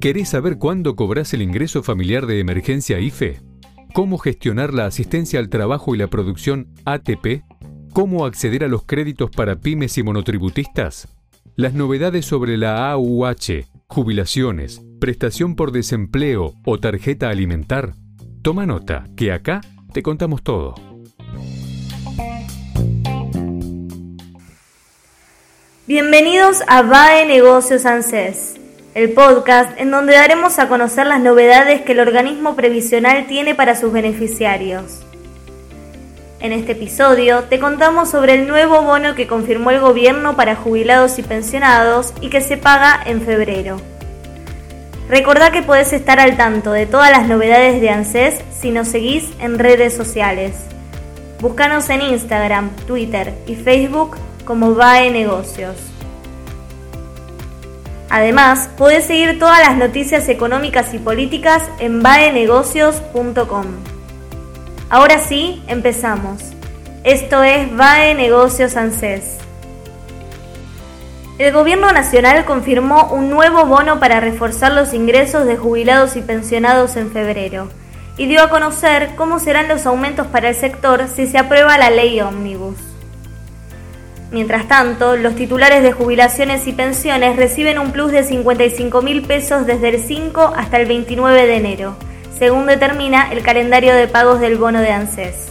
¿Querés saber cuándo cobras el ingreso familiar de emergencia IFE? ¿Cómo gestionar la asistencia al trabajo y la producción ATP? ¿Cómo acceder a los créditos para pymes y monotributistas? Las novedades sobre la AUH, jubilaciones, prestación por desempleo o tarjeta alimentar. Toma nota, que acá te contamos todo. Bienvenidos a VAE Negocios ANSES el podcast en donde daremos a conocer las novedades que el organismo previsional tiene para sus beneficiarios. En este episodio te contamos sobre el nuevo bono que confirmó el gobierno para jubilados y pensionados y que se paga en febrero. Recordá que podés estar al tanto de todas las novedades de ANSES si nos seguís en redes sociales. Búscanos en Instagram, Twitter y Facebook como VAE Negocios. Además, podés seguir todas las noticias económicas y políticas en vaenegocios.com. Ahora sí, empezamos. Esto es VAE Negocios ANSES. El Gobierno Nacional confirmó un nuevo bono para reforzar los ingresos de jubilados y pensionados en febrero y dio a conocer cómo serán los aumentos para el sector si se aprueba la ley ómnibus. Mientras tanto, los titulares de jubilaciones y pensiones reciben un plus de 55 mil pesos desde el 5 hasta el 29 de enero, según determina el calendario de pagos del bono de ANSES.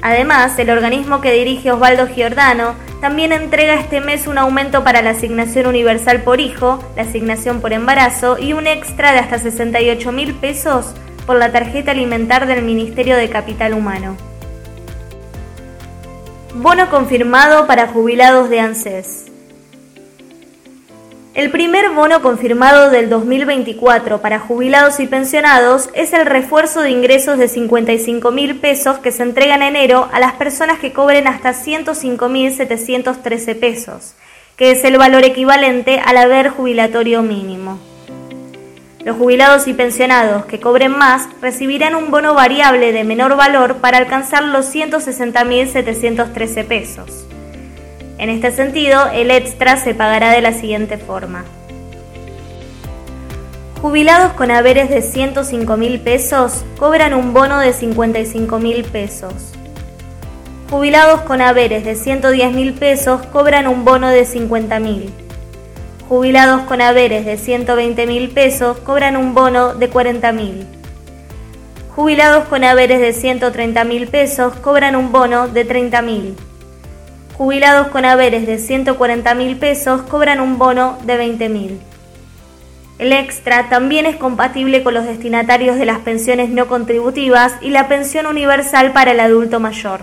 Además, el organismo que dirige Osvaldo Giordano también entrega este mes un aumento para la asignación universal por hijo, la asignación por embarazo y un extra de hasta 68 mil pesos por la tarjeta alimentar del Ministerio de Capital Humano. Bono confirmado para jubilados de ANSES. El primer bono confirmado del 2024 para jubilados y pensionados es el refuerzo de ingresos de 55 mil pesos que se entrega en enero a las personas que cobren hasta 105 mil 713 pesos, que es el valor equivalente al haber jubilatorio mínimo. Los jubilados y pensionados que cobren más recibirán un bono variable de menor valor para alcanzar los 160.713 pesos. En este sentido, el extra se pagará de la siguiente forma. Jubilados con haberes de 105.000 pesos cobran un bono de 55.000 pesos. Jubilados con haberes de 110.000 pesos cobran un bono de 50.000 Jubilados con haberes de 120 mil pesos cobran un bono de 40 mil. Jubilados con haberes de 130 mil pesos cobran un bono de 30 mil. Jubilados con haberes de 140 mil pesos cobran un bono de 20 mil. El extra también es compatible con los destinatarios de las pensiones no contributivas y la pensión universal para el adulto mayor.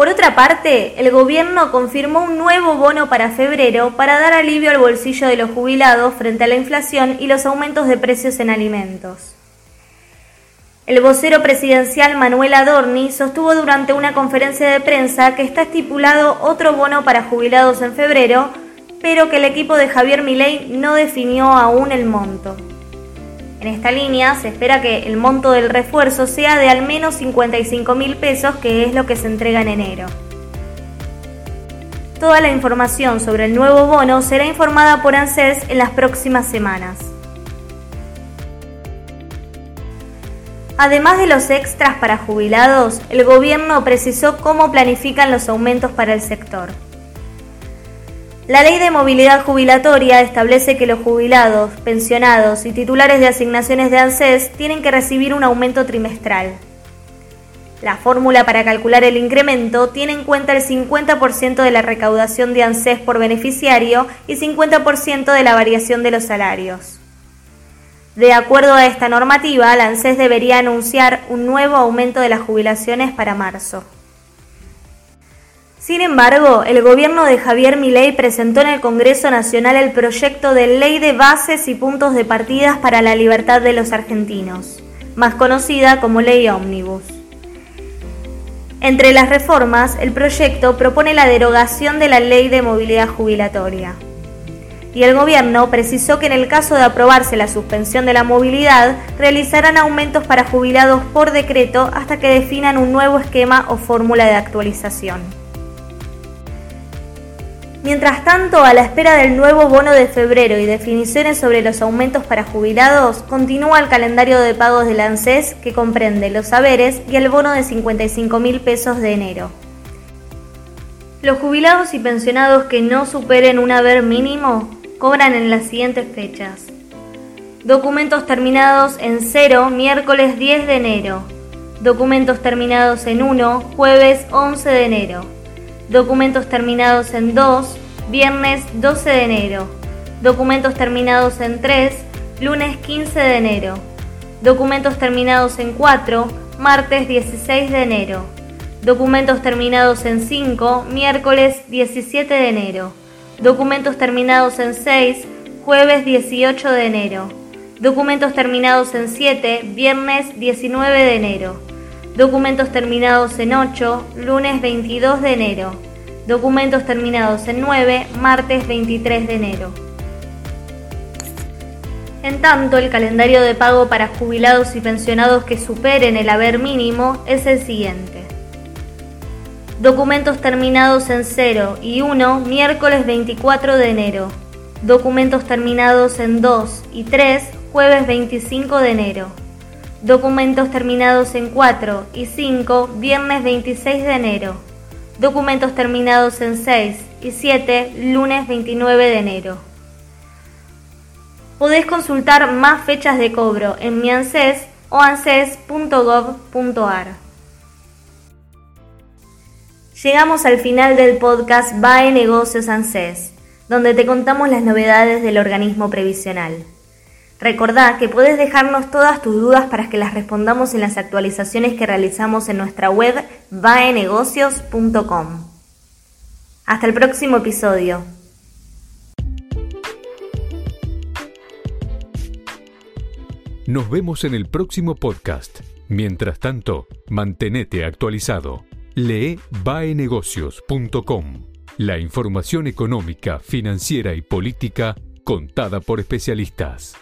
Por otra parte, el gobierno confirmó un nuevo bono para febrero para dar alivio al bolsillo de los jubilados frente a la inflación y los aumentos de precios en alimentos. El vocero presidencial Manuel Adorni sostuvo durante una conferencia de prensa que está estipulado otro bono para jubilados en febrero, pero que el equipo de Javier Milei no definió aún el monto. En esta línea se espera que el monto del refuerzo sea de al menos 55 mil pesos, que es lo que se entrega en enero. Toda la información sobre el nuevo bono será informada por ANSES en las próximas semanas. Además de los extras para jubilados, el gobierno precisó cómo planifican los aumentos para el sector. La ley de movilidad jubilatoria establece que los jubilados, pensionados y titulares de asignaciones de ANSES tienen que recibir un aumento trimestral. La fórmula para calcular el incremento tiene en cuenta el 50% de la recaudación de ANSES por beneficiario y 50% de la variación de los salarios. De acuerdo a esta normativa, la ANSES debería anunciar un nuevo aumento de las jubilaciones para marzo. Sin embargo, el gobierno de Javier Milei presentó en el Congreso Nacional el proyecto de Ley de Bases y Puntos de Partidas para la Libertad de los Argentinos, más conocida como Ley Omnibus. Entre las reformas, el proyecto propone la derogación de la Ley de Movilidad Jubilatoria. Y el gobierno precisó que en el caso de aprobarse la suspensión de la movilidad, realizarán aumentos para jubilados por decreto hasta que definan un nuevo esquema o fórmula de actualización. Mientras tanto, a la espera del nuevo bono de febrero y definiciones sobre los aumentos para jubilados, continúa el calendario de pagos del ANSES que comprende los saberes y el bono de 55 mil pesos de enero. Los jubilados y pensionados que no superen un haber mínimo cobran en las siguientes fechas. Documentos terminados en 0, miércoles 10 de enero. Documentos terminados en 1, jueves 11 de enero Documentos terminados en 2, viernes 12 de enero. Documentos terminados en 3, lunes 15 de enero. Documentos terminados en 4, martes 16 de enero. Documentos terminados en 5, miércoles 17 de enero. Documentos terminados en 6, jueves 18 de enero. Documentos terminados en 7, viernes 19 de enero. Documentos terminados en 8, lunes 22 de enero. Documentos terminados en 9, martes 23 de enero. En tanto, el calendario de pago para jubilados y pensionados que superen el haber mínimo es el siguiente. Documentos terminados en 0 y 1, miércoles 24 de enero. Documentos terminados en 2 y 3, jueves 25 de enero. Documentos terminados en 4 y 5, viernes 26 de enero. Documentos terminados en 6 y 7, lunes 29 de enero. Podés consultar más fechas de cobro en mi ANSES o anses.gov.ar. Llegamos al final del podcast BAE Negocios ANSES, donde te contamos las novedades del organismo previsional. Recordá que puedes dejarnos todas tus dudas para que las respondamos en las actualizaciones que realizamos en nuestra web vaenegocios.com. Hasta el próximo episodio. Nos vemos en el próximo podcast. Mientras tanto, mantenete actualizado. Lee vaenegocios.com. La información económica, financiera y política contada por especialistas.